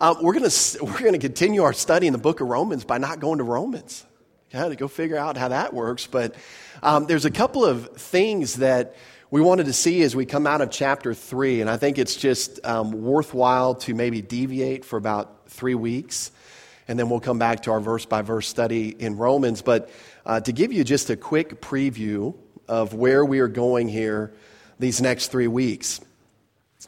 Um, we're going we're gonna continue our study in the book of Romans by not going to Romans. Yeah, to go figure out how that works. But um, there's a couple of things that we wanted to see as we come out of chapter 3, and I think it's just um, worthwhile to maybe deviate for about three weeks, and then we'll come back to our verse by verse study in Romans. But uh, to give you just a quick preview of where we are going here these next three weeks.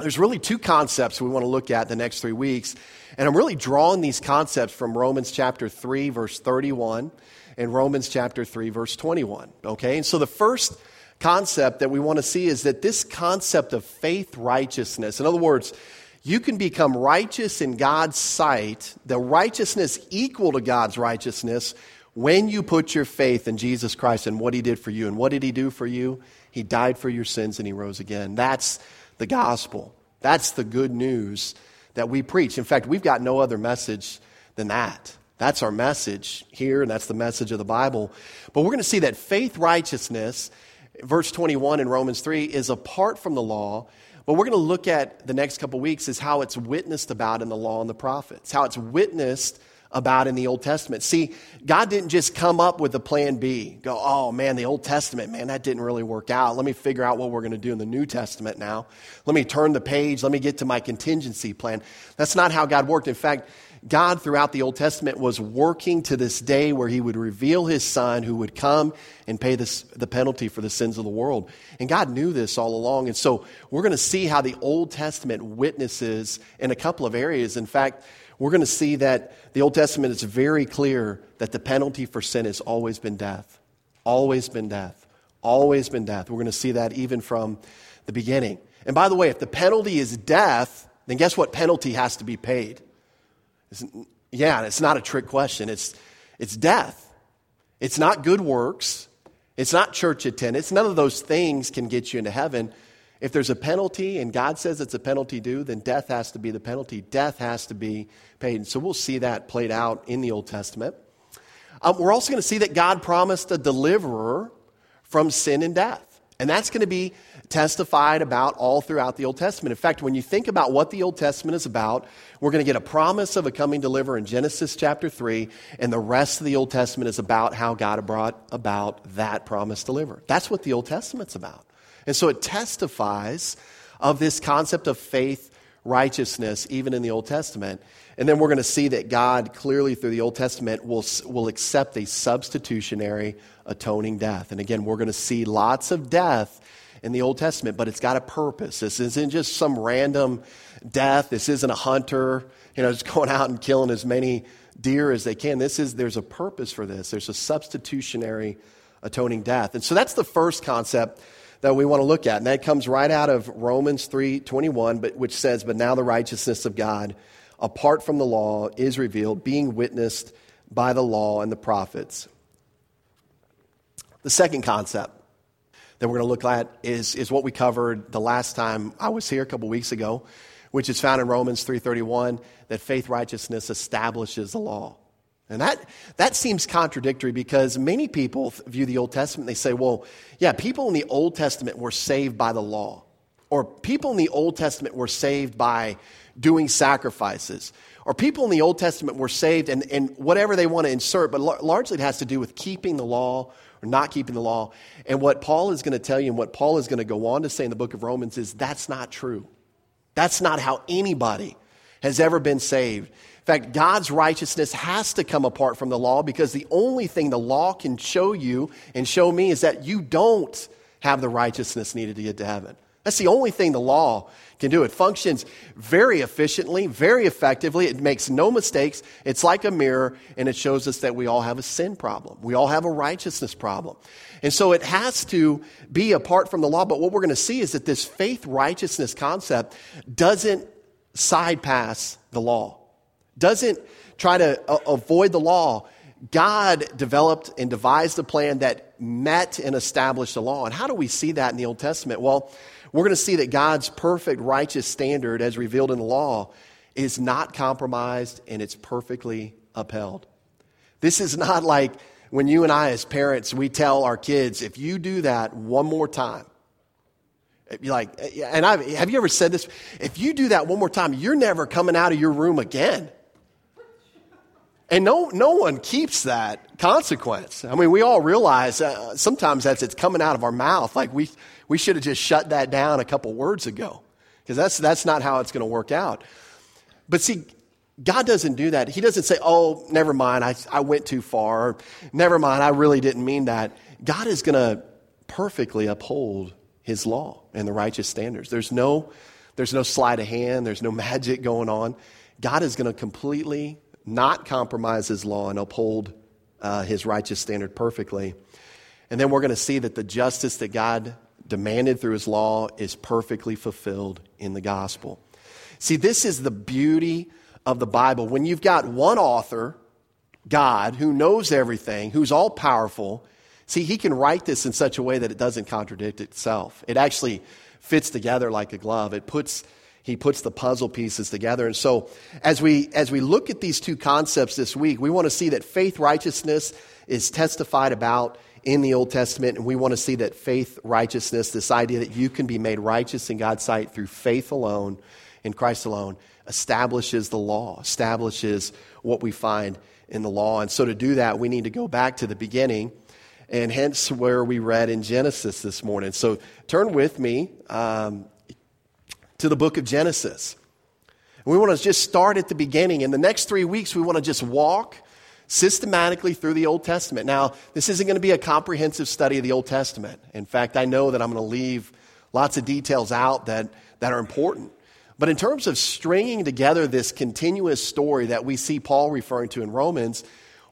There's really two concepts we want to look at the next three weeks. And I'm really drawing these concepts from Romans chapter 3, verse 31, and Romans chapter 3, verse 21. Okay? And so the first concept that we want to see is that this concept of faith righteousness, in other words, you can become righteous in God's sight, the righteousness equal to God's righteousness, when you put your faith in Jesus Christ and what he did for you. And what did he do for you? He died for your sins and he rose again. That's the gospel. That's the good news that we preach. In fact, we've got no other message than that. That's our message here, and that's the message of the Bible. But we're going to see that faith righteousness, verse 21 in Romans 3, is apart from the law. But we're going to look at the next couple weeks is how it's witnessed about in the law and the prophets, how it's witnessed about in the Old Testament. See, God didn't just come up with a plan B, go, oh man, the Old Testament, man, that didn't really work out. Let me figure out what we're going to do in the New Testament now. Let me turn the page. Let me get to my contingency plan. That's not how God worked. In fact, God throughout the Old Testament was working to this day where he would reveal his son who would come and pay this, the penalty for the sins of the world. And God knew this all along. And so we're going to see how the Old Testament witnesses in a couple of areas. In fact, we're going to see that the Old Testament is very clear that the penalty for sin has always been death. Always been death. Always been death. We're going to see that even from the beginning. And by the way, if the penalty is death, then guess what penalty has to be paid? It's, yeah, it's not a trick question. It's, it's death. It's not good works. It's not church attendance. None of those things can get you into heaven. If there's a penalty and God says it's a penalty due, then death has to be the penalty. Death has to be paid. And so we'll see that played out in the Old Testament. Um, we're also going to see that God promised a deliverer from sin and death. And that's going to be testified about all throughout the Old Testament. In fact, when you think about what the Old Testament is about, we're going to get a promise of a coming deliverer in Genesis chapter 3, and the rest of the Old Testament is about how God brought about that promised deliverer. That's what the Old Testament's about. And so it testifies of this concept of faith righteousness, even in the Old Testament. And then we're going to see that God clearly through the Old Testament will, will accept a substitutionary atoning death. And again, we're going to see lots of death in the Old Testament, but it's got a purpose. This isn't just some random death. This isn't a hunter, you know, just going out and killing as many deer as they can. This is, there's a purpose for this. There's a substitutionary atoning death. And so that's the first concept that we want to look at. And that comes right out of Romans 3:21, but which says, "But now the righteousness of God apart from the law is revealed, being witnessed by the law and the prophets." The second concept that we're going to look at is, is what we covered the last time I was here a couple weeks ago, which is found in Romans 3:31 that faith righteousness establishes the law. And that, that seems contradictory because many people view the Old Testament, they say, well, yeah, people in the Old Testament were saved by the law. Or people in the Old Testament were saved by doing sacrifices. Or people in the Old Testament were saved and, and whatever they want to insert, but largely it has to do with keeping the law or not keeping the law. And what Paul is going to tell you and what Paul is going to go on to say in the book of Romans is that's not true. That's not how anybody has ever been saved fact, God's righteousness has to come apart from the law because the only thing the law can show you and show me is that you don't have the righteousness needed to get to heaven. That's the only thing the law can do. It functions very efficiently, very effectively. It makes no mistakes. It's like a mirror, and it shows us that we all have a sin problem. We all have a righteousness problem. And so it has to be apart from the law. But what we're going to see is that this faith righteousness concept doesn't side pass the law doesn't try to uh, avoid the law. God developed and devised a plan that met and established the law. And how do we see that in the Old Testament? Well, we're going to see that God's perfect righteous standard, as revealed in the law, is not compromised and it's perfectly upheld. This is not like when you and I, as parents, we tell our kids, if you do that one more time, like, and I have you ever said this? If you do that one more time, you're never coming out of your room again. And no, no one keeps that consequence. I mean, we all realize uh, sometimes that's it's coming out of our mouth. Like we, we should have just shut that down a couple words ago because that's, that's not how it's going to work out. But see, God doesn't do that. He doesn't say, oh, never mind, I, I went too far. Never mind, I really didn't mean that. God is going to perfectly uphold his law and the righteous standards. There's no, there's no sleight of hand, there's no magic going on. God is going to completely not compromise his law and uphold uh, his righteous standard perfectly. And then we're going to see that the justice that God demanded through his law is perfectly fulfilled in the gospel. See, this is the beauty of the Bible. When you've got one author, God, who knows everything, who's all powerful, see, he can write this in such a way that it doesn't contradict itself. It actually fits together like a glove. It puts he puts the puzzle pieces together. And so as we as we look at these two concepts this week, we want to see that faith righteousness is testified about in the Old Testament, and we want to see that faith righteousness, this idea that you can be made righteous in God's sight through faith alone, in Christ alone, establishes the law, establishes what we find in the law. And so to do that, we need to go back to the beginning, and hence where we read in Genesis this morning. So turn with me um, to the book of Genesis. we want to just start at the beginning. In the next three weeks, we want to just walk systematically through the Old Testament. Now, this isn't going to be a comprehensive study of the Old Testament. In fact, I know that I'm going to leave lots of details out that, that are important. But in terms of stringing together this continuous story that we see Paul referring to in Romans,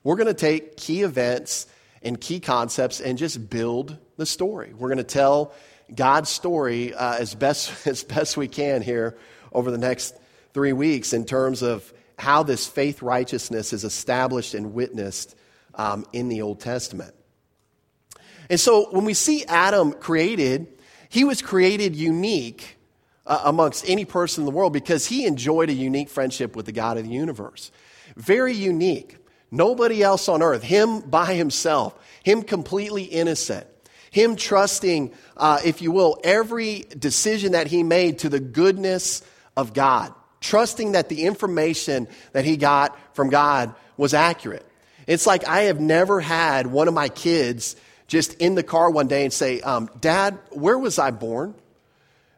we're going to take key events and key concepts and just build the story. We're going to tell God's story uh, as, best, as best we can here over the next three weeks in terms of how this faith righteousness is established and witnessed um, in the Old Testament. And so when we see Adam created, he was created unique uh, amongst any person in the world because he enjoyed a unique friendship with the God of the universe. Very unique. Nobody else on earth, him by himself, him completely innocent, him trusting, uh, if you will, every decision that he made to the goodness of God trusting that the information that he got from God was accurate. It's like I have never had one of my kids just in the car one day and say, um, Dad, where was I born?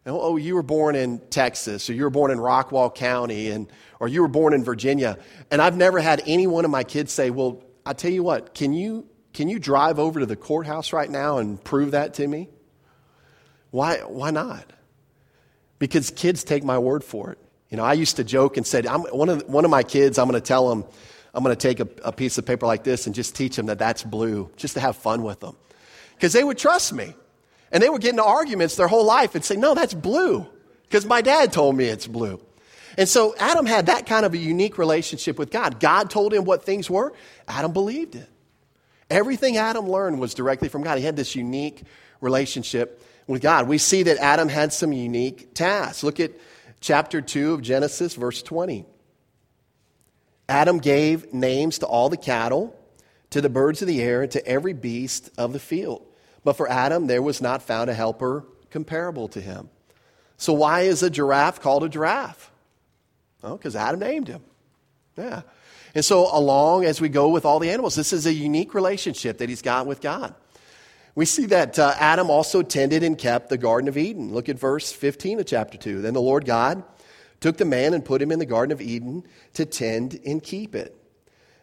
And, oh, you were born in Texas, or you were born in Rockwall County, and, or you were born in Virginia. And I've never had any one of my kids say, Well, I tell you what, can you, can you drive over to the courthouse right now and prove that to me? Why, why not? Because kids take my word for it. You know, I used to joke and said, I'm, one, of, one of my kids, I'm going to tell them, I'm going to take a, a, piece of paper like this and just teach them that that's blue, just to have fun with them. Because they would trust me. And they would get into arguments their whole life and say, no, that's blue. Because my dad told me it's blue. And so Adam had that kind of a unique relationship with God. God told him what things were, Adam believed it. Everything Adam learned was directly from God. He had this unique relationship with God. We see that Adam had some unique tasks. Look at chapter 2 of Genesis, verse 20. Adam gave names to all the cattle, to the birds of the air, and to every beast of the field. But for Adam, there was not found a helper comparable to him. So, why is a giraffe called a giraffe? Well, because Adam named him. Yeah. And so, along as we go with all the animals, this is a unique relationship that he's got with God. We see that uh, Adam also tended and kept the Garden of Eden. Look at verse 15 of chapter 2. Then the Lord God took the man and put him in the Garden of Eden to tend and keep it.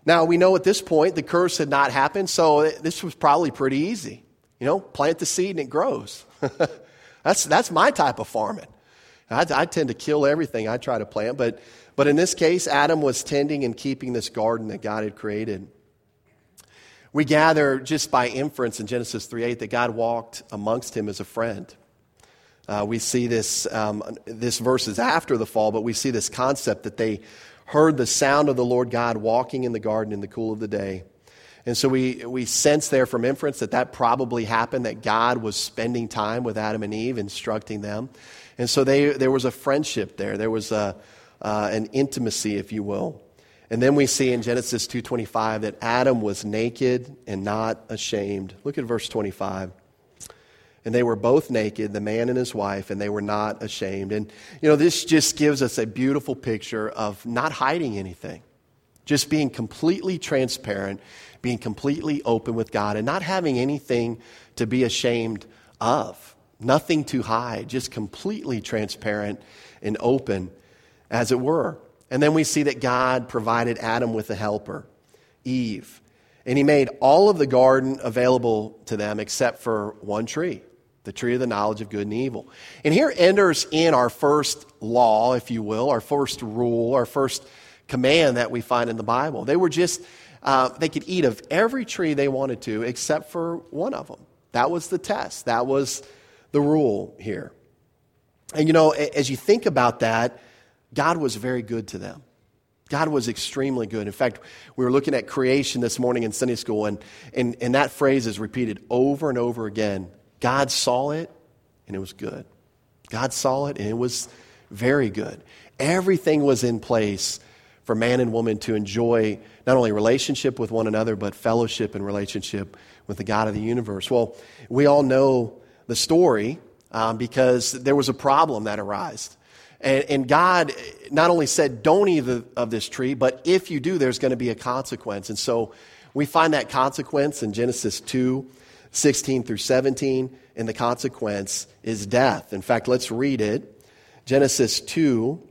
Now, we know at this point the curse had not happened, so this was probably pretty easy. You know, plant the seed and it grows. that's, that's my type of farming. I, I tend to kill everything I try to plant, but, but in this case, Adam was tending and keeping this garden that God had created. We gather just by inference in Genesis 3 8 that God walked amongst him as a friend. Uh, we see this, um, this verse is after the fall, but we see this concept that they heard the sound of the Lord God walking in the garden in the cool of the day. And so we, we sense there from inference that that probably happened, that God was spending time with Adam and Eve, instructing them. And so they, there was a friendship there. There was a, uh, an intimacy, if you will. And then we see in Genesis 2:25 that Adam was naked and not ashamed. Look at verse 25. and they were both naked, the man and his wife, and they were not ashamed. And, you know, this just gives us a beautiful picture of not hiding anything, just being completely transparent, being completely open with God, and not having anything to be ashamed of. Nothing to hide, just completely transparent and open, as it were. And then we see that God provided Adam with a helper, Eve. And he made all of the garden available to them except for one tree, the tree of the knowledge of good and evil. And here enters in our first law, if you will, our first rule, our first command that we find in the Bible. They were just, uh, they could eat of every tree they wanted to except for one of them. That was the test. That was the rule here. And you know, as you think about that, God was very good to them. God was extremely good. In fact, we were looking at creation this morning in Sunday school, and, and, and that phrase is repeated over and over again. God saw it, and it was good. God saw it, and it was very good. Everything was in place for man and woman to enjoy not only relationship with one another, but fellowship and relationship with the God of the universe. Well, we all know the story um, because there was a problem that arose. And, and, God not only said, don't eat of this tree, but if you do, there's going to be a consequence. And so we find that consequence in Genesis 2 16 through 17, and the consequence is death. In fact, let's read it Genesis 2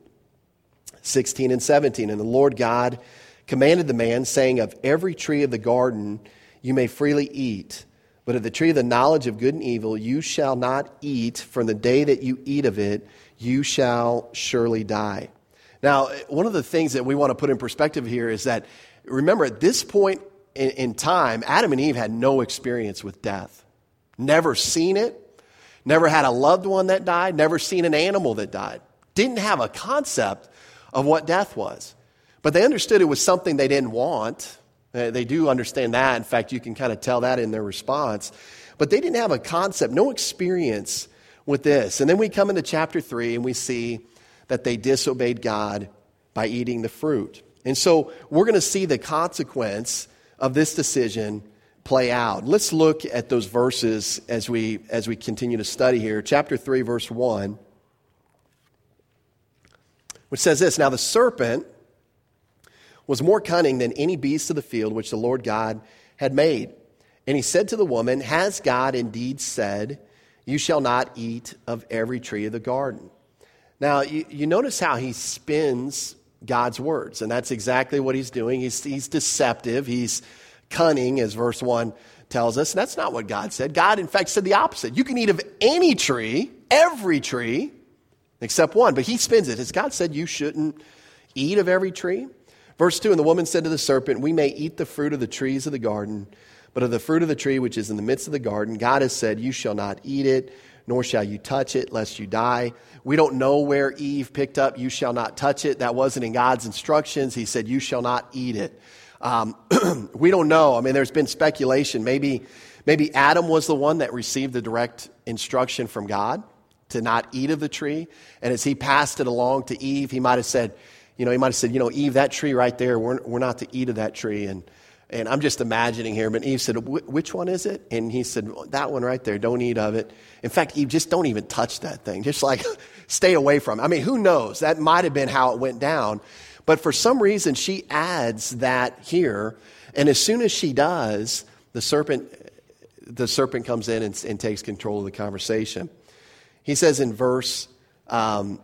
16 and 17. And the Lord God commanded the man, saying, Of every tree of the garden you may freely eat. But of the tree of the knowledge of good and evil you shall not eat from the day that you eat of it you shall surely die. Now, one of the things that we want to put in perspective here is that, remember, at this point in, in time, Adam and Eve had no experience with death. Never seen it, never had a loved one that died, never seen an animal that died. Didn't have a concept of what death was. But they understood it was something they didn't want. They do understand that. In fact, you can kind of tell that in their response. But they didn't have a concept, no experience with this. And then we come into chapter 3 and we see that they disobeyed God by eating the fruit. And so we're going to see the consequence of this decision play out. Let's look at those verses as we as we continue to study here. Chapter 3 verse 1 which says this, now the serpent was more cunning than any beast of the field which the Lord God had made. And he said to the woman, Has God indeed said, you shall not eat of every tree of the garden. Now, you, you notice how he spins God's words, and that's exactly what he's doing. He's, he's deceptive, he's cunning, as verse 1 tells us. And that's not what God said. God, in fact, said the opposite. You can eat of any tree, every tree, except one. But he spins it. Has God said you shouldn't eat of every tree? Verse 2 And the woman said to the serpent, We may eat the fruit of the trees of the garden. But of the fruit of the tree which is in the midst of the garden, God has said, You shall not eat it, nor shall you touch it, lest you die. We don't know where Eve picked up, You shall not touch it. That wasn't in God's instructions. He said, You shall not eat it. Um, we don't know. I mean, there's been speculation. Maybe, maybe Adam was the one that received the direct instruction from God to not eat of the tree. And as he passed it along to Eve, he might have said, you know, he might have said, you know, Eve, that tree right there, we're, we're not to eat of that tree. And and I'm just imagining here, but Eve said, Which one is it? And he said, That one right there, don't eat of it. In fact, Eve, just don't even touch that thing. Just like stay away from it. I mean, who knows? That might have been how it went down. But for some reason, she adds that here. And as soon as she does, the serpent, the serpent comes in and, and takes control of the conversation. He says in verse um,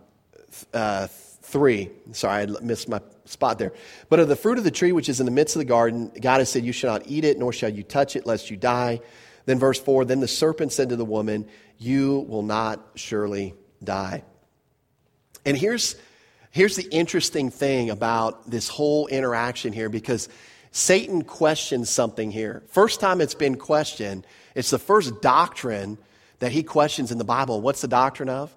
uh, 3, sorry, I missed my spot there. But of the fruit of the tree which is in the midst of the garden, God has said, You shall not eat it, nor shall you touch it, lest you die. Then, verse 4 Then the serpent said to the woman, You will not surely die. And here's, here's the interesting thing about this whole interaction here because Satan questions something here. First time it's been questioned, it's the first doctrine that he questions in the Bible. What's the doctrine of?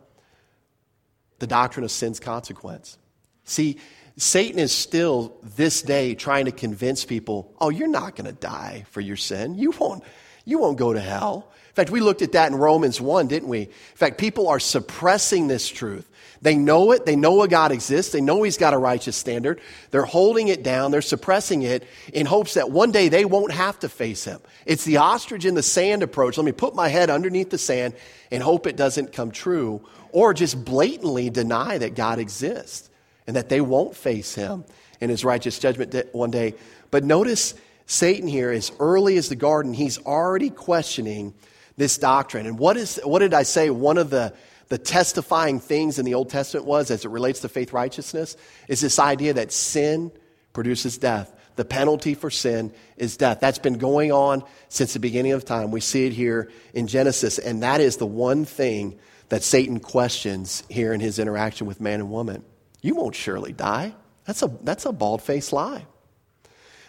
The doctrine of sin's consequence. See, Satan is still this day trying to convince people, oh, you're not going to die for your sin. You won't, you won't go to hell. In fact, we looked at that in Romans 1, didn't we? In fact, people are suppressing this truth. They know it. They know a God exists. They know He's got a righteous standard. They're holding it down. They're suppressing it in hopes that one day they won't have to face Him. It's the ostrich in the sand approach. Let me put my head underneath the sand and hope it doesn't come true, or just blatantly deny that God exists and that they won't face Him in His righteous judgment one day. But notice Satan here, as early as the garden, he's already questioning this doctrine. And what, is, what did I say? One of the, the testifying things in the Old Testament was, as it relates to faith righteousness, is this idea that sin produces death. The penalty for sin is death. That's been going on since the beginning of time. We see it here in Genesis, and that is the one thing that Satan questions here in his interaction with man and woman. You won't surely die. That's a, that's a bald faced lie.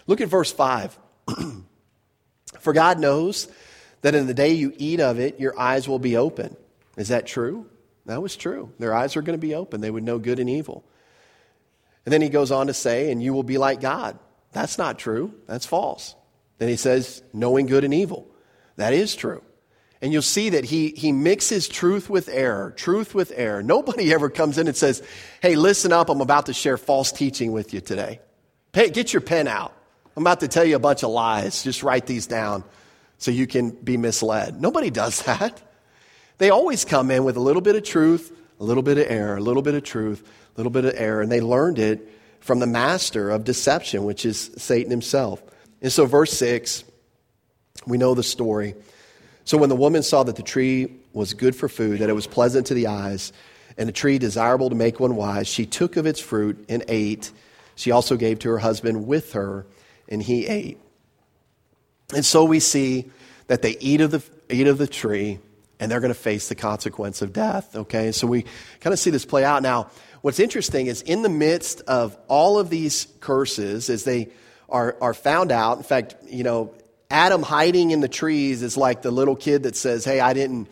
Look at verse 5. For God knows that in the day you eat of it, your eyes will be open. Is that true? That was true. Their eyes were going to be open, they would know good and evil. And then he goes on to say, and you will be like God. That's not true. That's false. Then he says, knowing good and evil. That is true. And you'll see that he, he mixes truth with error, truth with error. Nobody ever comes in and says, Hey, listen up, I'm about to share false teaching with you today. Hey, get your pen out. I'm about to tell you a bunch of lies. Just write these down so you can be misled. Nobody does that. They always come in with a little bit of truth, a little bit of error, a little bit of truth, a little bit of error, and they learned it from the master of deception, which is Satan himself. And so, verse 6, we know the story. So, when the woman saw that the tree was good for food, that it was pleasant to the eyes, and a tree desirable to make one wise, she took of its fruit and ate. She also gave to her husband with her, and he ate. And so we see that they eat of the, eat of the tree and they're going to face the consequence of death. Okay, so we kind of see this play out. Now, what's interesting is in the midst of all of these curses, as they are, are found out, in fact, you know, Adam hiding in the trees is like the little kid that says, Hey, I didn't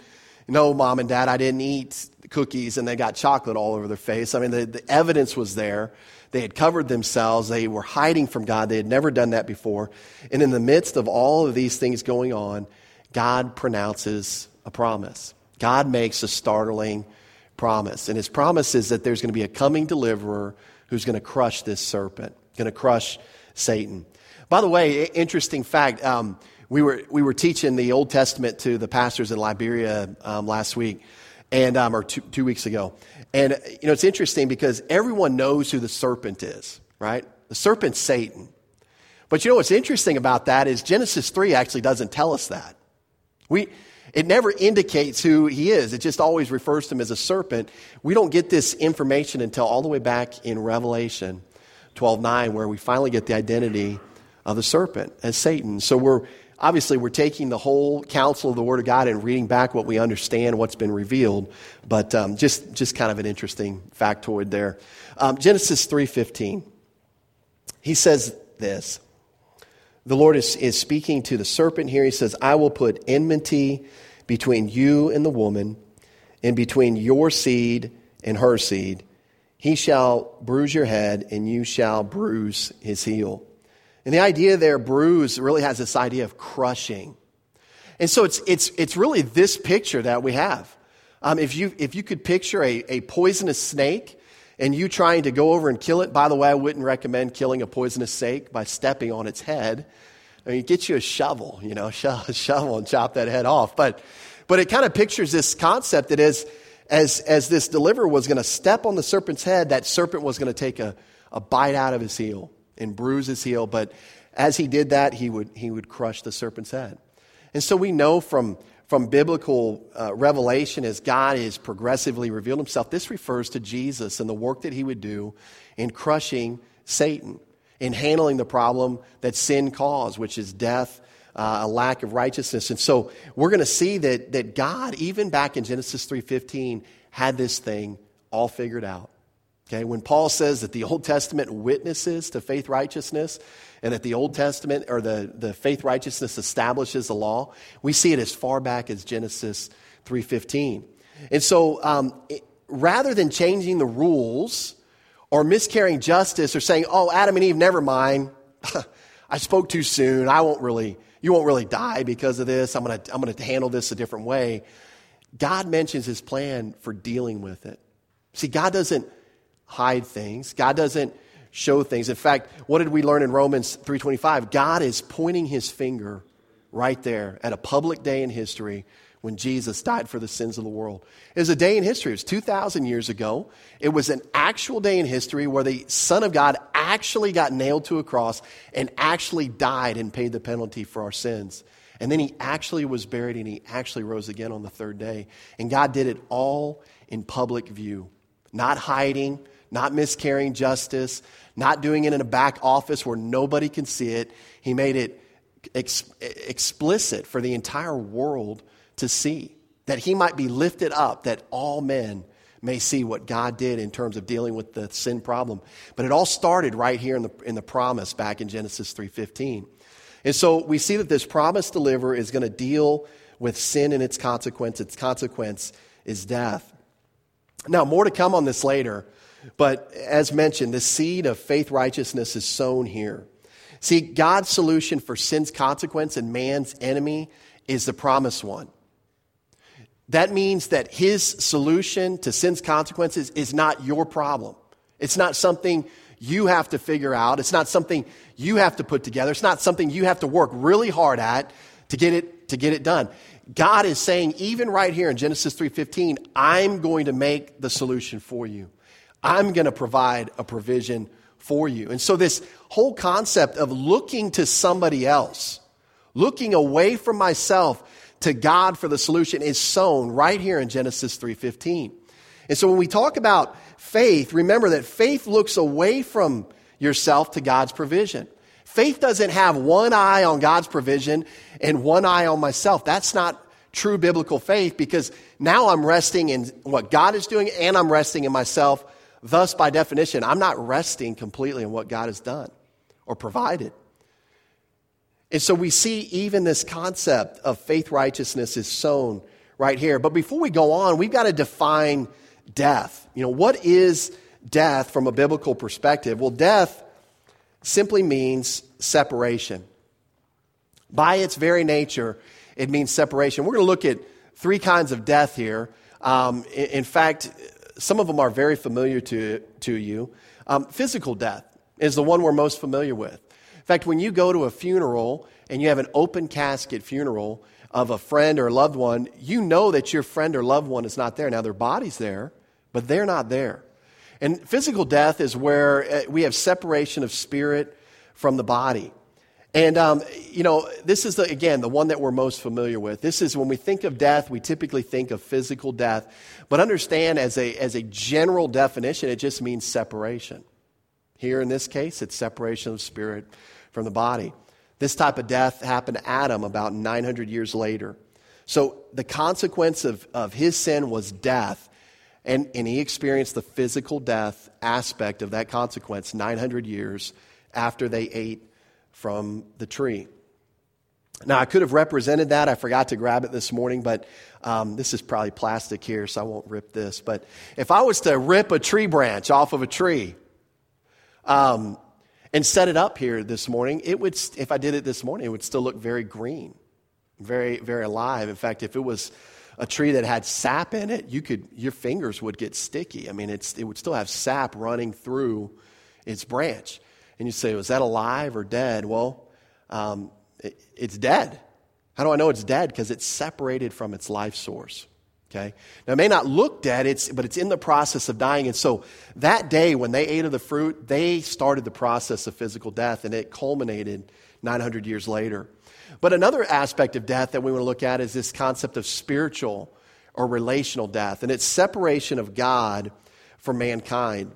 know, mom and dad, I didn't eat cookies and they got chocolate all over their face. I mean, the, the evidence was there. They had covered themselves. They were hiding from God. They had never done that before. And in the midst of all of these things going on, God pronounces a promise. God makes a startling promise. And his promise is that there's going to be a coming deliverer who's going to crush this serpent, going to crush Satan. By the way, interesting fact. Um, we were, we were teaching the Old Testament to the pastors in Liberia um, last week, and um, or two, two weeks ago. And, you know, it's interesting because everyone knows who the serpent is, right? The serpent's Satan. But you know what's interesting about that is Genesis 3 actually doesn't tell us that. We, it never indicates who he is. It just always refers to him as a serpent. We don't get this information until all the way back in Revelation 12:9 where we finally get the identity of the serpent as Satan. So we're obviously we're taking the whole counsel of the Word of God and reading back what we understand, what's been revealed. But um, just just kind of an interesting factoid there. Um, Genesis three fifteen. He says this. The Lord is, is speaking to the serpent here. He says, I will put enmity between you and the woman, and between your seed and her seed. He shall bruise your head, and you shall bruise his heel. And the idea there, bruise, really has this idea of crushing. And so it's, it's, it's really this picture that we have. Um, if, you, if you could picture a, a poisonous snake and you trying to go over and kill it, by the way, I wouldn't recommend killing a poisonous snake by stepping on its head. I mean, get you a shovel, you know, shovel and chop that head off. But, but it kind of pictures this concept that as, as, as this deliverer was going to step on the serpent's head, that serpent was going to take a, a bite out of his heel and bruise his heel. But as he did that, he would, he would crush the serpent's head. And so we know from, from biblical uh, revelation as God has progressively revealed himself, this refers to Jesus and the work that he would do in crushing Satan, in handling the problem that sin caused, which is death, uh, a lack of righteousness. And so we're going to see that, that God, even back in Genesis 3.15, had this thing all figured out. Okay, when Paul says that the Old Testament witnesses to faith righteousness and that the Old Testament or the, the faith righteousness establishes the law, we see it as far back as Genesis 3.15. And so um, it, rather than changing the rules or miscarrying justice or saying, oh, Adam and Eve, never mind. I spoke too soon. I won't really, you won't really die because of this. I'm going to I'm going to handle this a different way. God mentions his plan for dealing with it. See, God doesn't hide things. God doesn't show things. In fact, what did we learn in Romans 3:25? God is pointing his finger right there at a public day in history when Jesus died for the sins of the world. It was a day in history. It was 2,000 years ago. It was an actual day in history where the Son of God actually got nailed to a cross and actually died and paid the penalty for our sins. And then he actually was buried and he actually rose again on the third day. And God did it all in public view, not hiding, not miscarrying justice, not doing it in a back office where nobody can see it. He made it ex- explicit for the entire world to see, that he might be lifted up, that all men may see what God did in terms of dealing with the sin problem. But it all started right here in the, in the promise back in Genesis 3.15. And so we see that this promised deliverer is going to deal with sin and its consequence. Its consequence is death. Now, more to come on this later, but as mentioned, the seed of faith righteousness is sown here. See, God's solution for sin's consequence and man's enemy is the promised one. That means that his solution to sin's consequences is not your problem. It's not something you have to figure out. It's not something you have to put together. It's not something you have to work really hard at to get it, to get it done. God is saying, even right here in Genesis 3.15, I'm going to make the solution for you. I'm going to provide a provision for you. And so this whole concept of looking to somebody else, looking away from myself to God for the solution is sown right here in Genesis 3:15. And so when we talk about faith, remember that faith looks away from yourself to God's provision. Faith doesn't have one eye on God's provision and one eye on myself. That's not true biblical faith because now I'm resting in what God is doing and I'm resting in myself. Thus, by definition, I'm not resting completely in what God has done or provided. And so we see even this concept of faith righteousness is sown right here. But before we go on, we've got to define death. You know, what is death from a biblical perspective? Well, death simply means separation. By its very nature, it means separation. We're going to look at three kinds of death here. Um, in, fact, some of them are very familiar to, to you. Um, physical death is the one we're most familiar with. In fact, when you go to a funeral and you have an open casket funeral of a friend or a loved one, you know that your friend or loved one is not there. Now, their body's there, but they're not there. And physical death is where uh, we have separation of spirit from the body. And, um, you know, this is, the, again, the one that we're most familiar with. This is when we think of death, we typically think of physical death. But understand, as a, as a general definition, it just means separation. Here in this case, it's separation of spirit from the body. This type of death happened to Adam about 900 years later. So the consequence of, of his sin was death. And, and he experienced the physical death aspect of that consequence 900 years after they ate from the tree. Now, I could have represented that. I forgot to grab it this morning, but um, this is probably plastic here, so I won't rip this. But if I was to rip a tree branch off of a tree, um, and set it up here this morning, it would, if I did it this morning, it would still look very green, very, very alive. In fact, if it was a tree that had sap in it, you could, your fingers would get sticky. I mean, it's, it would still have sap running through its branch. And you say, was that alive or dead? Well, um, it, it's dead. How do I know it's dead? Because it's separated from its life source. Okay? Now, it may not look dead, it's, but it's in the process of dying. And so that day when they ate of the fruit, they started the process of physical death, and it culminated 900 years later. But another aspect of death that we want to look at is this concept of spiritual or relational death, and it's separation of God from mankind.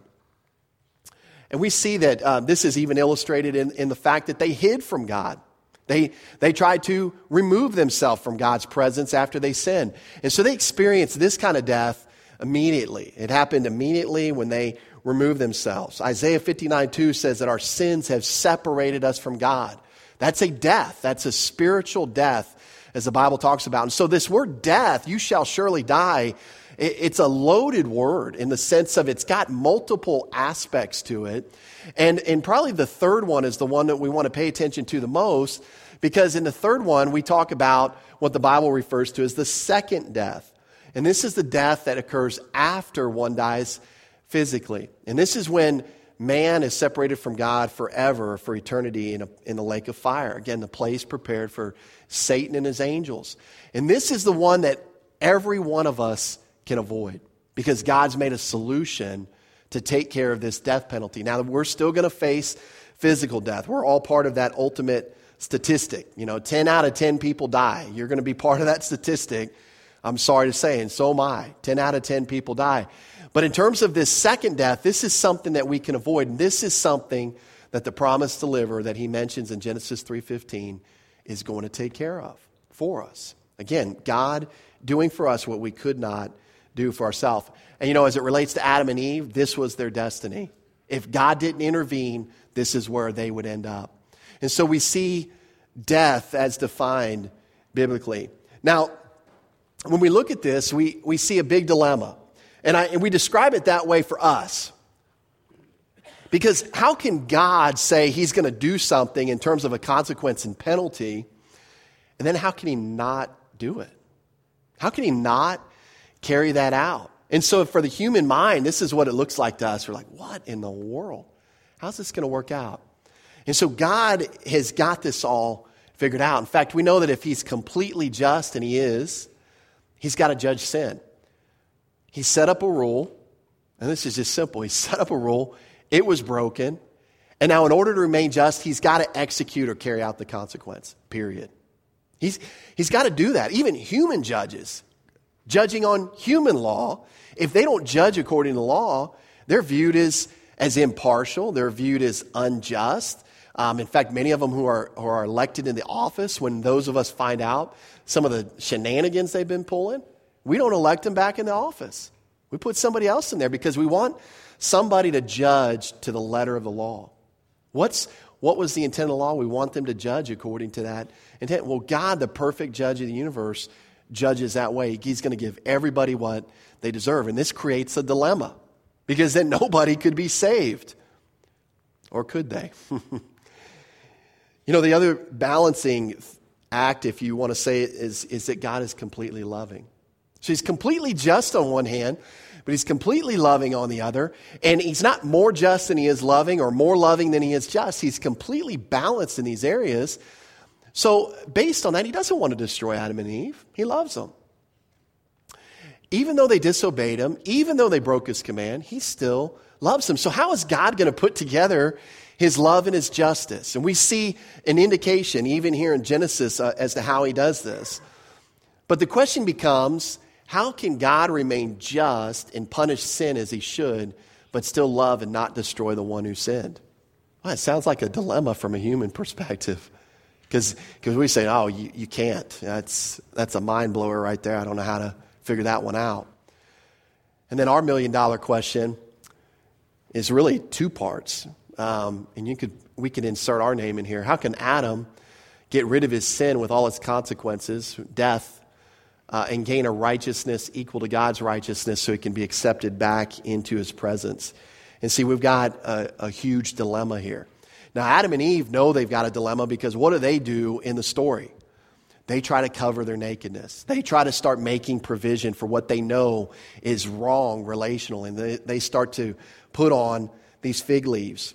And we see that uh, this is even illustrated in, in the fact that they hid from God. They, they tried to remove themselves from God's presence after they sinned. And so they experienced this kind of death immediately. It happened immediately when they removed themselves. Isaiah 59 2 says that our sins have separated us from God. That's a death. That's a spiritual death, as the Bible talks about. And so this word death, you shall surely die, it's a loaded word in the sense of it's got multiple aspects to it. And, and probably the third one is the one that we want to pay attention to the most because in the third one, we talk about what the Bible refers to as the second death. And this is the death that occurs after one dies physically. And this is when man is separated from God forever, for eternity, in, a, in the lake of fire. Again, the place prepared for Satan and his angels. And this is the one that every one of us can avoid because God's made a solution to take care of this death penalty. Now, we're still going to face physical death. We're all part of that ultimate statistic. You know, 10 out of 10 people die. You're going to be part of that statistic. I'm sorry to say, and so am I. 10 out of 10 people die. But in terms of this second death, this is something that we can avoid. And this is something that the promised deliverer that he mentions in Genesis 3:15 is going to take care of for us. Again, God doing for us what we could not do for ourselves. And you know, as it relates to Adam and Eve, this was their destiny. If God didn't intervene, this is where they would end up. And so we see death as defined biblically. Now, when we look at this, we, we see a big dilemma. And, I, and we describe it that way for us. Because how can God say he's going to do something in terms of a consequence and penalty, and then how can he not do it? How can he not carry that out? And so, for the human mind, this is what it looks like to us. We're like, what in the world? How's this going to work out? And so, God has got this all figured out. In fact, we know that if he's completely just, and he is, he's got to judge sin. He set up a rule, and this is just simple. He set up a rule, it was broken, and now in order to remain just, he's got to execute or carry out the consequence, period. He's, he's got to do that. Even human judges, judging on human law, if they don't judge according to law, they're viewed as, as impartial, they're viewed as unjust. Um, in fact, many of them who are, who are elected in the office, when those of us find out some of the shenanigans they've been pulling, we don't elect them back in the office. We put somebody else in there because we want somebody to judge to the letter of the law. What's, what was the intent of the law? We want them to judge according to that intent. Well, God, the perfect judge of the universe, judges that way. He's going to give everybody what they deserve. And this creates a dilemma because then nobody could be saved. Or could they? you know, the other balancing act, if you want to say it, is, is that God is completely loving. So he's completely just on one hand, but he's completely loving on the other. And he's not more just than he is loving or more loving than he is just. He's completely balanced in these areas. So, based on that, he doesn't want to destroy Adam and Eve. He loves them. Even though they disobeyed him, even though they broke his command, he still loves them. So, how is God going to put together his love and his justice? And we see an indication, even here in Genesis, uh, as to how he does this. But the question becomes how can God remain just and punish sin as he should, but still love and not destroy the one who sinned? Well, it sounds like a dilemma from a human perspective. Because we say, oh, you, you can't. That's, that's a mind blower right there. I don't know how to figure that one out. And then our million dollar question is really two parts. Um, and you could, we could insert our name in here. How can Adam get rid of his sin with all its consequences, death, uh, and gain a righteousness equal to God's righteousness so he can be accepted back into his presence. And see, we've got a, a huge dilemma here. Now, Adam and Eve know they've got a dilemma because what do they do in the story? They try to cover their nakedness. They try to start making provision for what they know is wrong relationally. And they, they start to put on these fig leaves.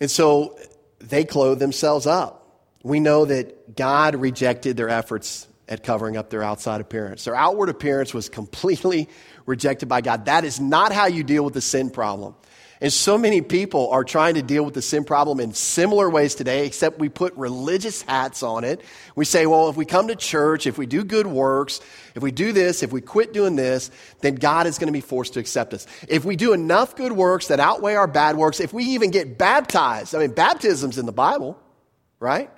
And so they clothe themselves up we know that God rejected their efforts at covering up their outside appearance. Their outward appearance was completely rejected by God. That is not how you deal with the sin problem. And so many people are trying to deal with the sin problem in similar ways today, except we put religious hats on it. We say, well, if we come to church, if we do good works, if we do this, if we quit doing this, then God is going to be forced to accept us. If we do enough good works that outweigh our bad works, if we even get baptized, I mean, baptism's in the Bible, right?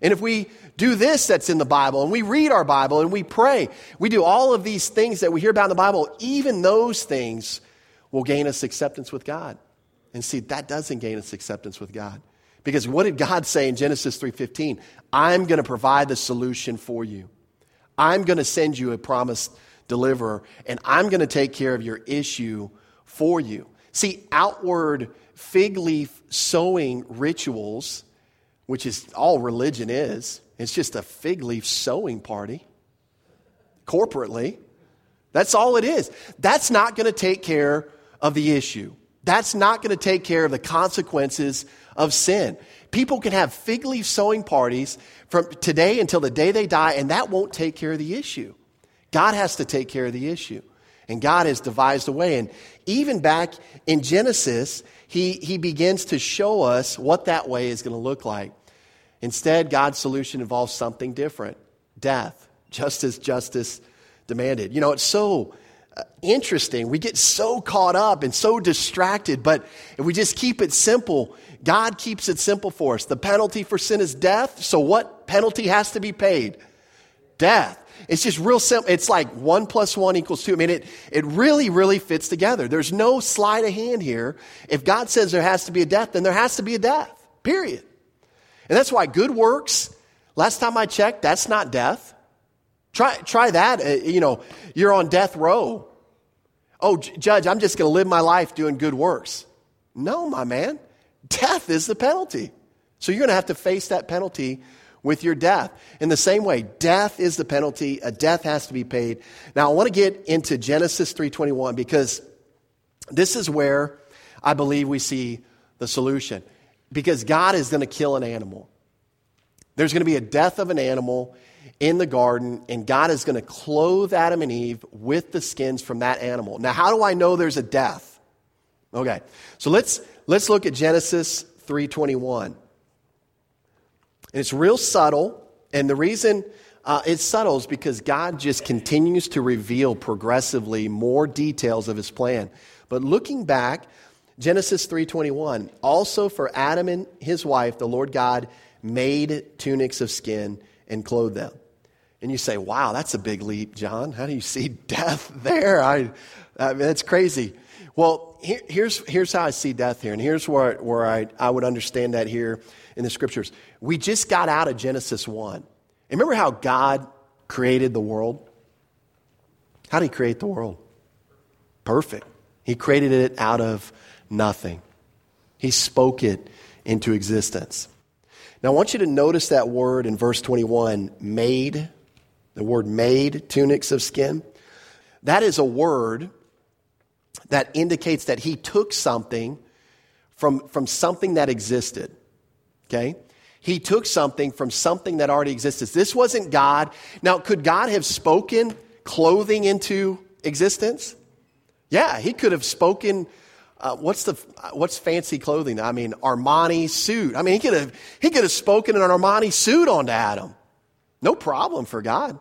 And if we do this that's in the Bible and we read our Bible and we pray, we do all of these things that we hear about in the Bible, even those things will gain us acceptance with God. And see, that doesn't gain us acceptance with God. Because what did God say in Genesis 3:15? I'm going to provide the solution for you. I'm going to send you a promised deliverer and I'm going to take care of your issue for you. See, outward fig leaf sewing rituals which is all religion is. It's just a fig leaf sewing party. corporately. That's all it is. That's not going to take care of the issue. That's not going to take care of the consequences of sin. People can have fig leaf sewing parties from today until the day they die, and that won't take care of the issue. God has to take care of the issue. And God has devised a way. And even back in Genesis, he, he begins to show us what that way is going to look like. Instead, God's solution involves something different death, just as justice demanded. You know, it's so interesting. We get so caught up and so distracted, but if we just keep it simple, God keeps it simple for us. The penalty for sin is death. So, what penalty has to be paid? Death. It's just real simple. It's like one plus one equals two. I mean, it, it really, really fits together. There's no sleight of hand here. If God says there has to be a death, then there has to be a death, period. And that's why good works, last time I checked, that's not death. Try, try that. Uh, you know, you're on death row. Oh, judge, I'm just going to live my life doing good works. No, my man. Death is the penalty. So you're going to have to face that penalty with your death. In the same way, death is the penalty. A death has to be paid. Now, I want to get into Genesis 3:21 because this is where I believe we see the solution. Because God is going to kill an animal. There's going to be a death of an animal in the garden, and God is going to clothe Adam and Eve with the skins from that animal. Now, how do I know there's a death? Okay, so let's let's look at Genesis 3:21. And it's real subtle. And the reason uh, it's subtle is because God just continues to reveal progressively more details of his plan. But looking back, Genesis 3:21, also for Adam and his wife, the Lord God made tunics of skin and clothe them. And you say, wow, that's a big leap, John. How do you see death there? I, I mean, that's crazy. Well, here, here's, here's how I see death here, and here's where, where I, I would understand that here in the scriptures. We just got out of Genesis 1. remember how God created the world? How did He create the world? Perfect. He created it out of nothing, He spoke it into existence. Now, I want you to notice that word in verse 21 made, the word made, tunics of skin. That is a word that indicates that he took something from, from something that existed. Okay? He took something from something that already existed. This wasn't God. Now, could God have spoken clothing into existence? Yeah, he could have spoken. Uh, what's the what's fancy clothing? I mean, Armani suit. I mean, he could have he could have spoken an Armani suit onto Adam. No problem for God.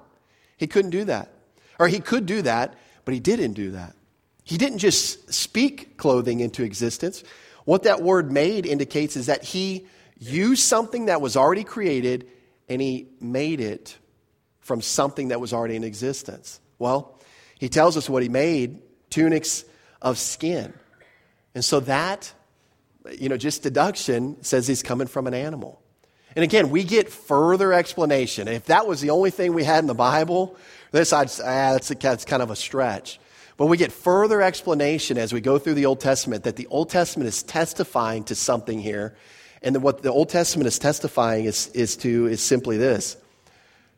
He couldn't do that, or he could do that, but he didn't do that. He didn't just speak clothing into existence. What that word made indicates is that he used something that was already created and he made it from something that was already in existence. Well, he tells us what he made tunics of skin. And so that, you know, just deduction says he's coming from an animal. And again, we get further explanation. If that was the only thing we had in the Bible, this, I'd, ah, that's, a, that's kind of a stretch. But we get further explanation as we go through the Old Testament that the Old Testament is testifying to something here and what the Old Testament is testifying is, is to is simply this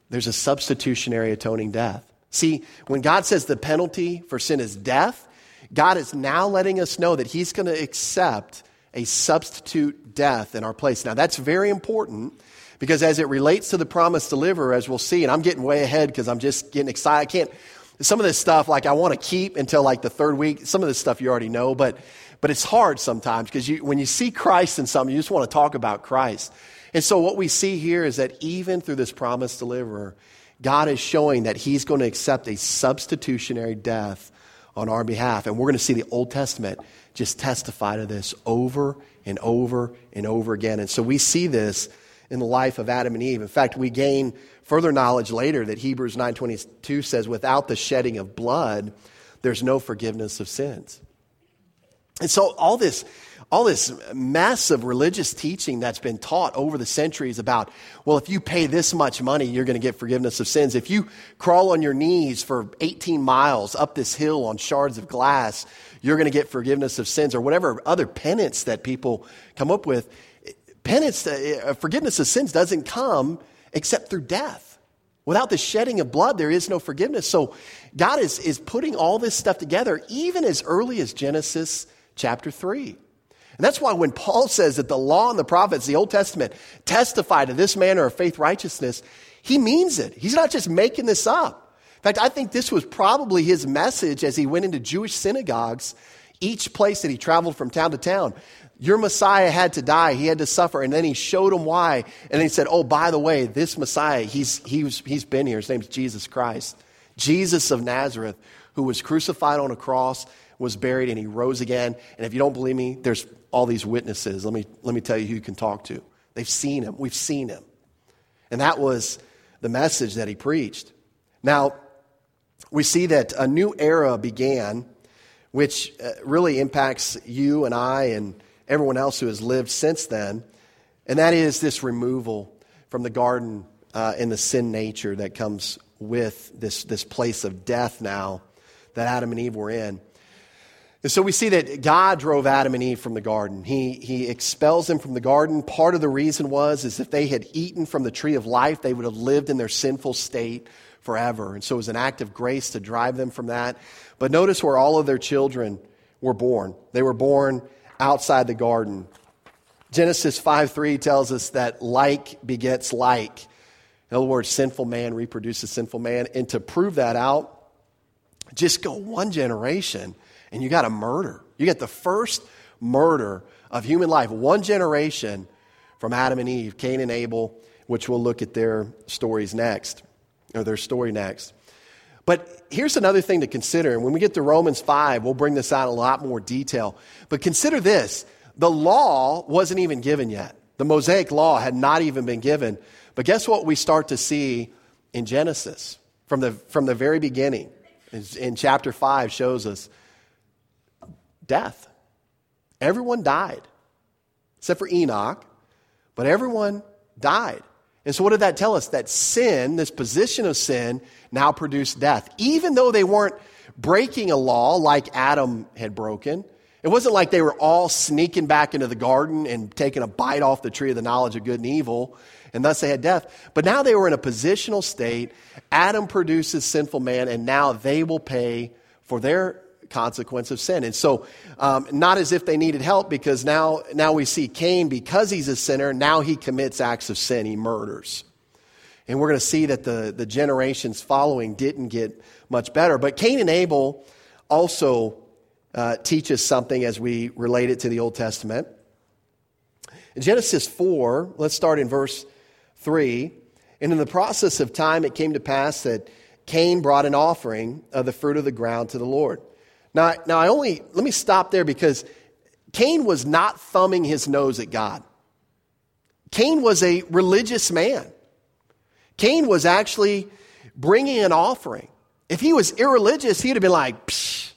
there's a substitutionary atoning death. See, when God says the penalty for sin is death, God is now letting us know that He's going to accept a substitute death in our place. Now, that's very important because as it relates to the promised deliverer, as we'll see, and I'm getting way ahead because I'm just getting excited. I can't, some of this stuff, like I want to keep until like the third week. Some of this stuff you already know, but but it's hard sometimes because you, when you see Christ in something, you just want to talk about Christ. And so what we see here is that even through this promised deliverer, God is showing that he's going to accept a substitutionary death on our behalf. And we're going to see the Old Testament just testify to this over and over and over again. And so we see this in the life of Adam and Eve. In fact, we gain further knowledge later that Hebrews 9:22 says without the shedding of blood there's no forgiveness of sins. And so all this, all this of religious teaching that's been taught over the centuries about, well, if you pay this much money, you're going to get forgiveness of sins. If you crawl on your knees for 18 miles up this hill on shards of glass, you're going to get forgiveness of sins, or whatever other penance that people come up with. Penance, uh, forgiveness of sins doesn't come except through death. Without the shedding of blood, there is no forgiveness. So God is, is putting all this stuff together even as early as Genesis chapter 3. And that's why when Paul says that the law and the prophets, the Old Testament, testify to this manner of faith righteousness, he means it. He's not just making this up. In fact, I think this was probably his message as he went into Jewish synagogues, each place that he traveled from town to town. Your Messiah had to die. He had to suffer. And then he showed them why. And then he said, Oh, by the way, this Messiah, he's, he's, he's been here. His name's Jesus Christ. Jesus of Nazareth, who was crucified on a cross, was buried, and he rose again. And if you don't believe me, there's all these witnesses. Let me, let me tell you who you can talk to. They've seen him. We've seen him. And that was the message that he preached. Now, we see that a new era began, which uh, really impacts you and I and everyone else who has lived since then, and that is this removal from the garden uh, and the sin nature that comes with this, this place of death now that Adam and Eve were in. And so we see that God drove Adam and Eve from the garden. He, he expels them from the garden. Part of the reason was is if they had eaten from the tree of life, they would have lived in their sinful state forever. And so it was an act of grace to drive them from that. But notice where all of their children were born. They were born outside the garden. Genesis 5 3 tells us that like begets like. In other words, sinful man reproduces sinful man. And to prove that out, just go one generation and you got a murder. You get the first murder of human life, one generation from Adam and Eve, Cain and Abel, which we'll look at their stories next, or their story next. But here's another thing to consider. And when we get to Romans 5, we'll bring this out in a lot more detail. But consider this the law wasn't even given yet. The Mosaic law had not even been given. But guess what we start to see in Genesis from the, from the very beginning? In chapter 5 shows us death. Everyone died, except for Enoch, but everyone died. And so, what did that tell us? That sin, this position of sin, now produced death. Even though they weren't breaking a law like Adam had broken, it wasn't like they were all sneaking back into the garden and taking a bite off the tree of the knowledge of good and evil, and thus they had death. But now they were in a positional state. Adam produces sinful man, and now they will pay for their consequence of sin. And so, um, not as if they needed help, because now, now we see Cain, because he's a sinner, now he commits acts of sin. He murders. And we're going to see that the, the generations following didn't get much better. But Cain and Abel also uh, teach us something as we relate it to the Old Testament. In Genesis 4, let's start in verse 3. And in the process of time, it came to pass that Cain brought an offering of the fruit of the ground to the Lord. Now, now I only, let me stop there because Cain was not thumbing his nose at God. Cain was a religious man. Cain was actually bringing an offering. If he was irreligious, he'd have been like, Psh,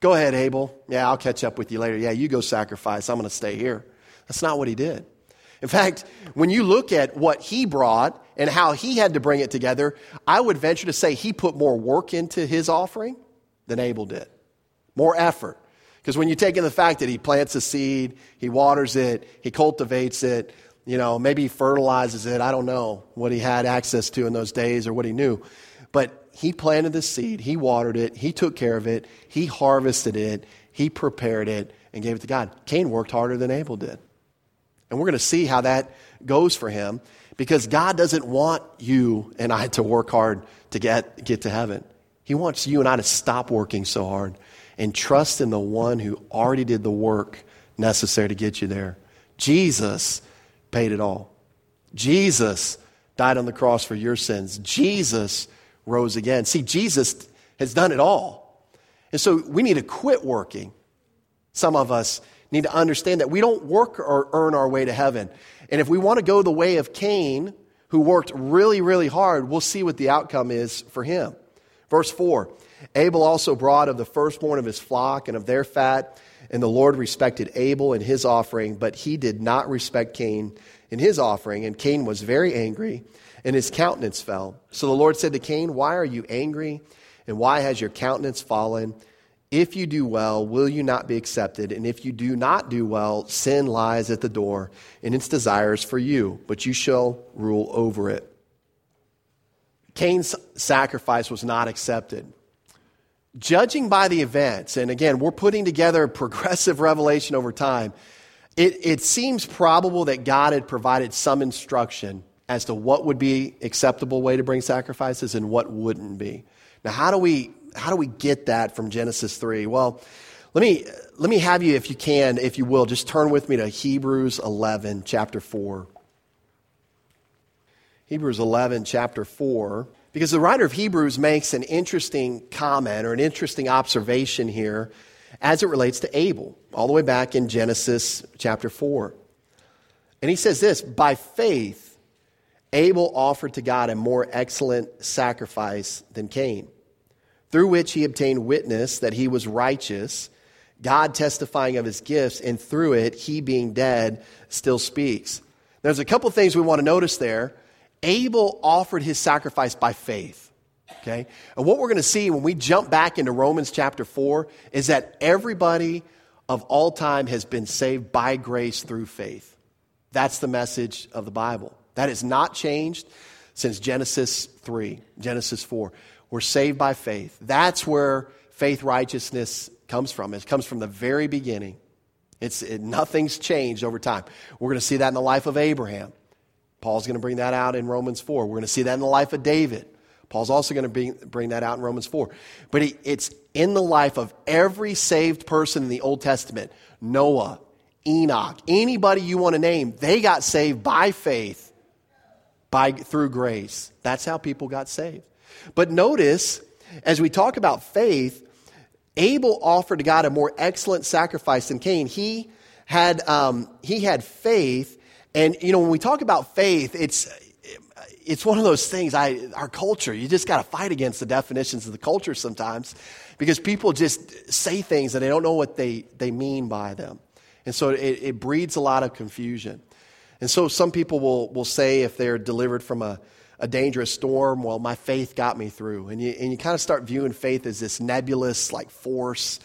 go ahead, Abel. Yeah, I'll catch up with you later. Yeah, you go sacrifice. I'm going to stay here. That's not what he did. In fact, when you look at what he brought and how he had to bring it together, I would venture to say he put more work into his offering than Abel did more effort. Because when you take in the fact that he plants a seed, he waters it, he cultivates it, you know, maybe he fertilizes it. I don't know what he had access to in those days or what he knew. But he planted the seed, he watered it, he took care of it, he harvested it, he prepared it, and gave it to God. Cain worked harder than Abel did. And we're going to see how that goes for him because God doesn't want you and I to work hard to get, get to heaven. He wants you and I to stop working so hard and trust in the one who already did the work necessary to get you there. Jesus paid it all. Jesus died on the cross for your sins. Jesus rose again. See, Jesus has done it all. And so we need to quit working. Some of us need to understand that we don't work or earn our way to heaven. And if we want to go the way of Cain, who worked really, really hard, we'll see what the outcome is for him. Verse 4 Abel also brought of the firstborn of his flock and of their fat, and the Lord respected Abel and his offering, but he did not respect Cain in his offering. And Cain was very angry, and his countenance fell. So the Lord said to Cain, Why are you angry? And why has your countenance fallen? If you do well, will you not be accepted? And if you do not do well, sin lies at the door, and its desires for you, but you shall rule over it. Cain's sacrifice was not accepted. Judging by the events, and again, we're putting together progressive revelation over time, it, it seems probable that God had provided some instruction as to what would be acceptable way to bring sacrifices and what wouldn't be. Now, how do we how do we get that from Genesis 3? Well, let me let me have you if you can, if you will, just turn with me to Hebrews 11 chapter 4. Hebrews 11 chapter 4 because the writer of Hebrews makes an interesting comment or an interesting observation here as it relates to Abel, all the way back in Genesis chapter 4. And he says this by faith Abel offered to God a more excellent sacrifice than Cain, through which he obtained witness that he was righteous, God testifying of his gifts, and through it, he being dead still speaks. There's a couple things we want to notice there. Abel offered his sacrifice by faith. Okay? And what we're going to see when we jump back into Romans chapter 4 is that everybody of all time has been saved by grace through faith. That's the message of the Bible. That has not changed since Genesis 3, Genesis 4. We're saved by faith. That's where faith righteousness comes from. It comes from the very beginning. It's, it, nothing's changed over time. We're going to see that in the life of Abraham. Paul's going to bring that out in Romans 4. We're going to see that in the life of David. Paul's also going to bring, bring that out in Romans 4. But he, it's in the life of every saved person in the Old Testament Noah, Enoch, anybody you want to name, they got saved by faith by, through grace. That's how people got saved. But notice, as we talk about faith, Abel offered to God a more excellent sacrifice than Cain. He had, um, he had faith. And, you know, when we talk about faith, it's, it's one of those things, I, our culture, you just got to fight against the definitions of the culture sometimes because people just say things and they don't know what they, they mean by them. And so it, it breeds a lot of confusion. And so some people will, will say if they're delivered from a, a dangerous storm, well, my faith got me through. And you, and you kind of start viewing faith as this nebulous, like force,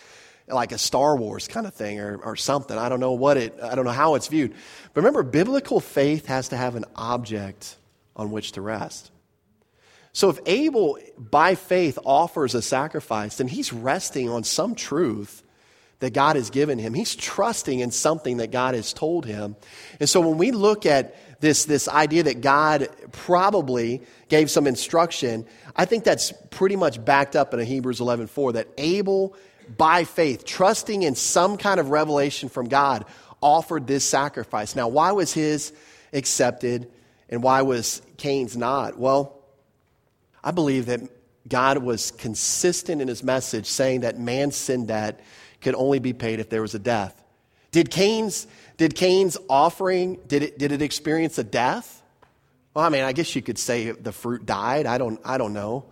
like a Star Wars kind of thing or, or something. I don't know what it, I don't know how it's viewed. But remember, biblical faith has to have an object on which to rest. So if Abel, by faith, offers a sacrifice, then he's resting on some truth that God has given him. He's trusting in something that God has told him. And so when we look at this, this idea that God probably gave some instruction, I think that's pretty much backed up in Hebrews 11:4 that Abel by faith, trusting in some kind of revelation from God, offered this sacrifice. Now, why was his accepted and why was Cain's not? Well, I believe that God was consistent in his message saying that man's sin debt could only be paid if there was a death. Did Cain's, did Cain's offering, did it, did it experience a death? Well, I mean, I guess you could say the fruit died. I don't, I don't know.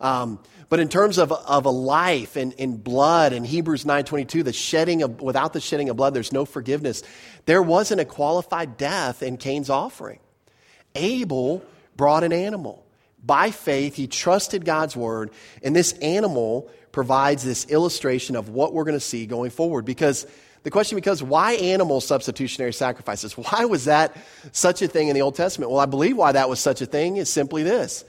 Um, but in terms of, of a life and in blood in Hebrews 9.22, the shedding of, without the shedding of blood, there's no forgiveness. There wasn't a qualified death in Cain's offering. Abel brought an animal. By faith, he trusted God's word, and this animal provides this illustration of what we're going to see going forward. Because the question becomes why animal substitutionary sacrifices? Why was that such a thing in the Old Testament? Well, I believe why that was such a thing is simply this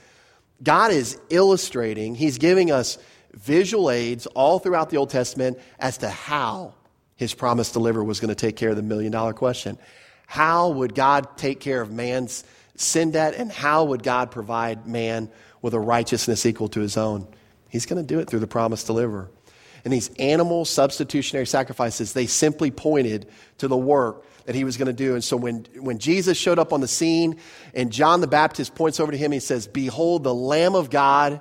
God is illustrating, He's giving us visual aids all throughout the Old Testament as to how His promised deliverer was going to take care of the million dollar question. How would God take care of man's sin debt, and how would God provide man with a righteousness equal to his own? He's going to do it through the promised deliverer. And these animal substitutionary sacrifices, they simply pointed to the work that he was going to do. And so when, when Jesus showed up on the scene and John the Baptist points over to him, he says, Behold, the Lamb of God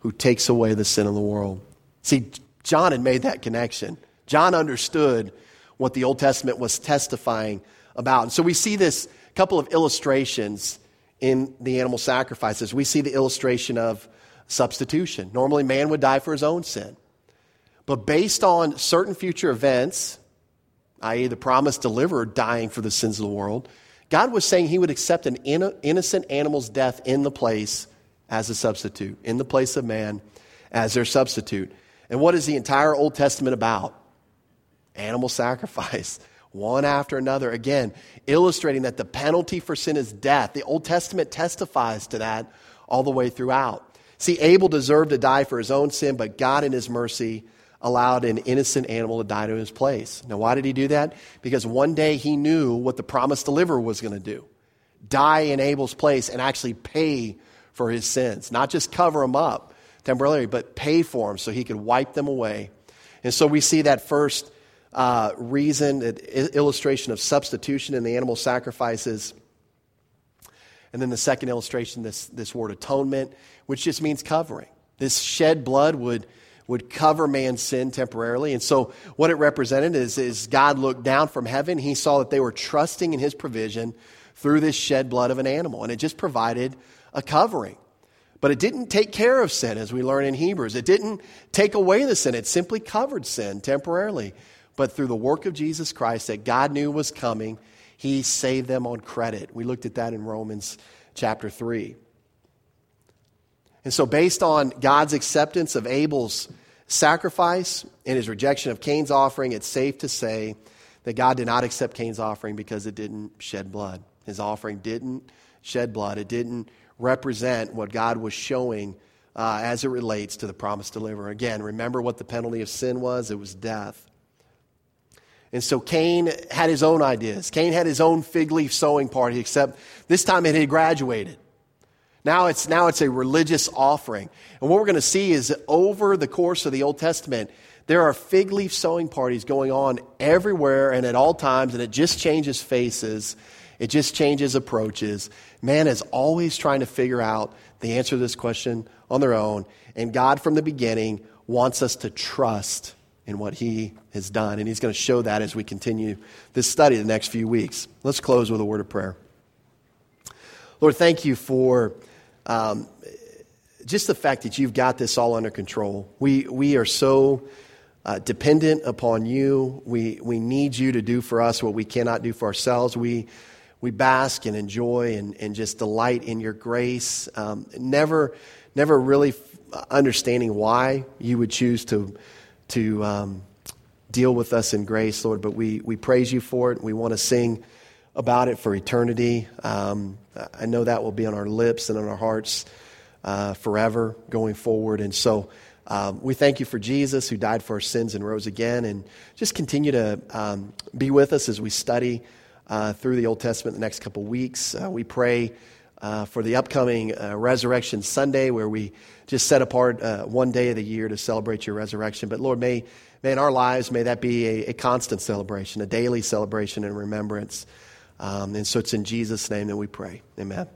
who takes away the sin of the world. See, John had made that connection. John understood what the Old Testament was testifying about. And so we see this couple of illustrations in the animal sacrifices. We see the illustration of substitution. Normally, man would die for his own sin. But based on certain future events, i.e., the promised deliverer dying for the sins of the world, God was saying he would accept an innocent animal's death in the place as a substitute, in the place of man as their substitute. And what is the entire Old Testament about? Animal sacrifice, one after another. Again, illustrating that the penalty for sin is death. The Old Testament testifies to that all the way throughout. See, Abel deserved to die for his own sin, but God, in his mercy, allowed an innocent animal to die to his place. Now, why did he do that? Because one day he knew what the promised deliverer was going to do die in Abel's place and actually pay for his sins. Not just cover them up temporarily, but pay for them so he could wipe them away. And so we see that first uh, reason, illustration of substitution in the animal sacrifices. And then the second illustration, this, this word atonement, which just means covering. This shed blood would would cover man's sin temporarily. And so, what it represented is, is God looked down from heaven. He saw that they were trusting in his provision through this shed blood of an animal, and it just provided a covering. But it didn't take care of sin, as we learn in Hebrews. It didn't take away the sin, it simply covered sin temporarily. But through the work of Jesus Christ that God knew was coming, he saved them on credit. We looked at that in Romans chapter 3. And so, based on God's acceptance of Abel's sacrifice and his rejection of Cain's offering, it's safe to say that God did not accept Cain's offering because it didn't shed blood. His offering didn't shed blood, it didn't represent what God was showing uh, as it relates to the promised deliverer. Again, remember what the penalty of sin was it was death. And so Cain had his own ideas. Cain had his own fig leaf sewing party, except this time it had graduated. Now it's, now it's a religious offering. And what we're going to see is over the course of the Old Testament, there are fig leaf sewing parties going on everywhere and at all times, and it just changes faces. It just changes approaches. Man is always trying to figure out the answer to this question on their own. And God, from the beginning, wants us to trust in what He has done. And He's going to show that as we continue this study the next few weeks. Let's close with a word of prayer. Lord, thank you for um, just the fact that you've got this all under control. We, we are so uh, dependent upon you. We, we need you to do for us what we cannot do for ourselves. We, we bask and enjoy and, and just delight in your grace. Um, never, never really understanding why you would choose to, to um, deal with us in grace, Lord, but we, we praise you for it. We want to sing about it for eternity. Um, I know that will be on our lips and on our hearts uh, forever going forward. And so um, we thank you for Jesus who died for our sins and rose again. And just continue to um, be with us as we study uh, through the Old Testament the next couple weeks. Uh, we pray uh, for the upcoming uh, Resurrection Sunday where we just set apart uh, one day of the year to celebrate your resurrection. But Lord, may, may in our lives, may that be a, a constant celebration, a daily celebration and remembrance. Um, and so it's in Jesus' name that we pray. Amen.